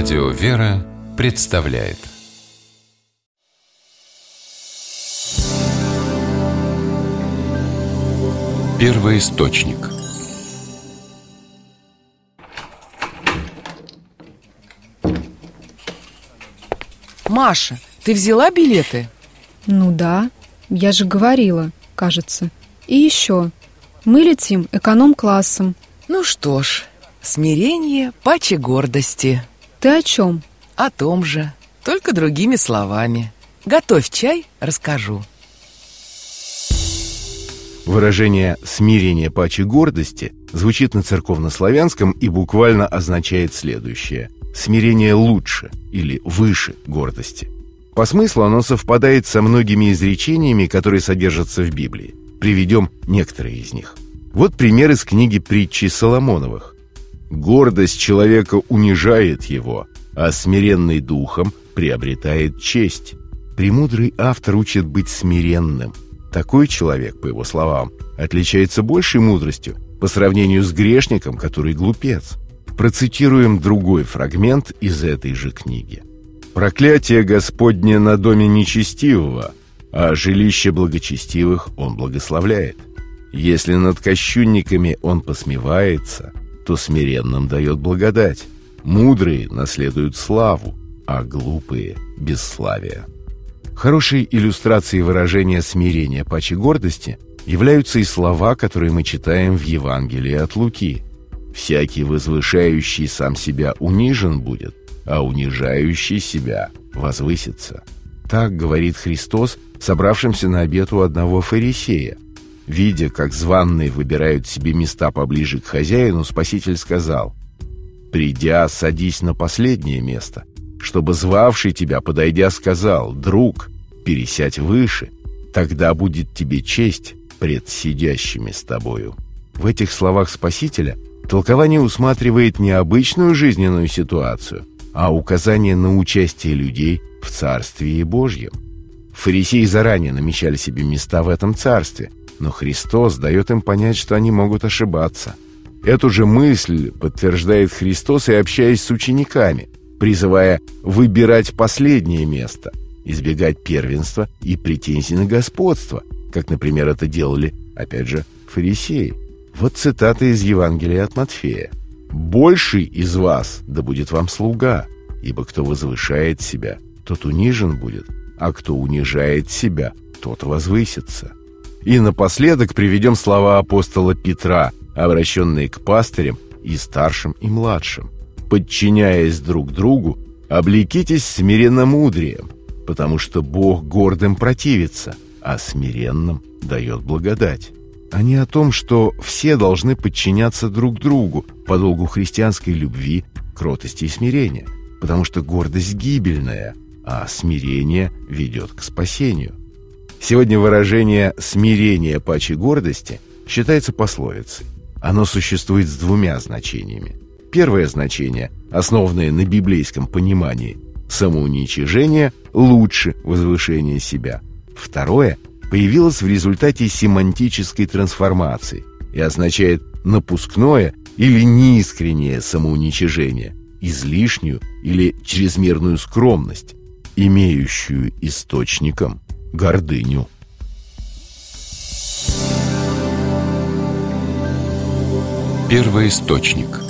Радио «Вера» представляет Первый источник Маша, ты взяла билеты? Ну да, я же говорила, кажется. И еще, мы летим эконом-классом. Ну что ж, смирение паче гордости. Ты о чем? О том же, только другими словами. Готовь чай, расскажу. Выражение «смирение паче гордости» звучит на церковнославянском и буквально означает следующее «смирение лучше» или «выше гордости». По смыслу оно совпадает со многими изречениями, которые содержатся в Библии. Приведем некоторые из них. Вот пример из книги притчи Соломоновых. «Гордость человека унижает его, а смиренный духом приобретает честь». Премудрый автор учит быть смиренным. Такой человек, по его словам, отличается большей мудростью по сравнению с грешником, который глупец. Процитируем другой фрагмент из этой же книги. «Проклятие Господне на доме нечестивого, а жилище благочестивых он благословляет. Если над кощунниками он посмевается, то смиренным дает благодать. Мудрые наследуют славу, а глупые — бесславие». Хорошей иллюстрацией выражения смирения паче гордости являются и слова, которые мы читаем в Евангелии от Луки. «Всякий возвышающий сам себя унижен будет, а унижающий себя возвысится». Так говорит Христос, собравшимся на обед у одного фарисея. Видя, как званные выбирают себе места поближе к хозяину, Спаситель сказал, «Придя, садись на последнее место, чтобы звавший тебя, подойдя, сказал, «Друг, пересядь выше, тогда будет тебе честь пред сидящими с тобою». В этих словах Спасителя толкование усматривает не обычную жизненную ситуацию, а указание на участие людей в Царстве Божьем. Фарисеи заранее намечали себе места в этом Царстве, но Христос дает им понять, что они могут ошибаться. Эту же мысль подтверждает Христос и общаясь с учениками – призывая выбирать последнее место, избегать первенства и претензий на господство, как, например, это делали, опять же, фарисеи. Вот цитата из Евангелия от Матфея. «Больший из вас да будет вам слуга, ибо кто возвышает себя, тот унижен будет, а кто унижает себя, тот возвысится». И напоследок приведем слова апостола Петра, обращенные к пастырям и старшим, и младшим подчиняясь друг другу, облекитесь смиренно-мудрием, потому что Бог гордым противится, а смиренным дает благодать. А не о том, что все должны подчиняться друг другу по долгу христианской любви, кротости и смирения, потому что гордость гибельная, а смирение ведет к спасению. Сегодня выражение «смирение паче гордости» считается пословицей. Оно существует с двумя значениями – Первое значение, основанное на библейском понимании – самоуничижение лучше возвышения себя. Второе появилось в результате семантической трансформации и означает напускное или неискреннее самоуничижение, излишнюю или чрезмерную скромность, имеющую источником гордыню. Первый источник –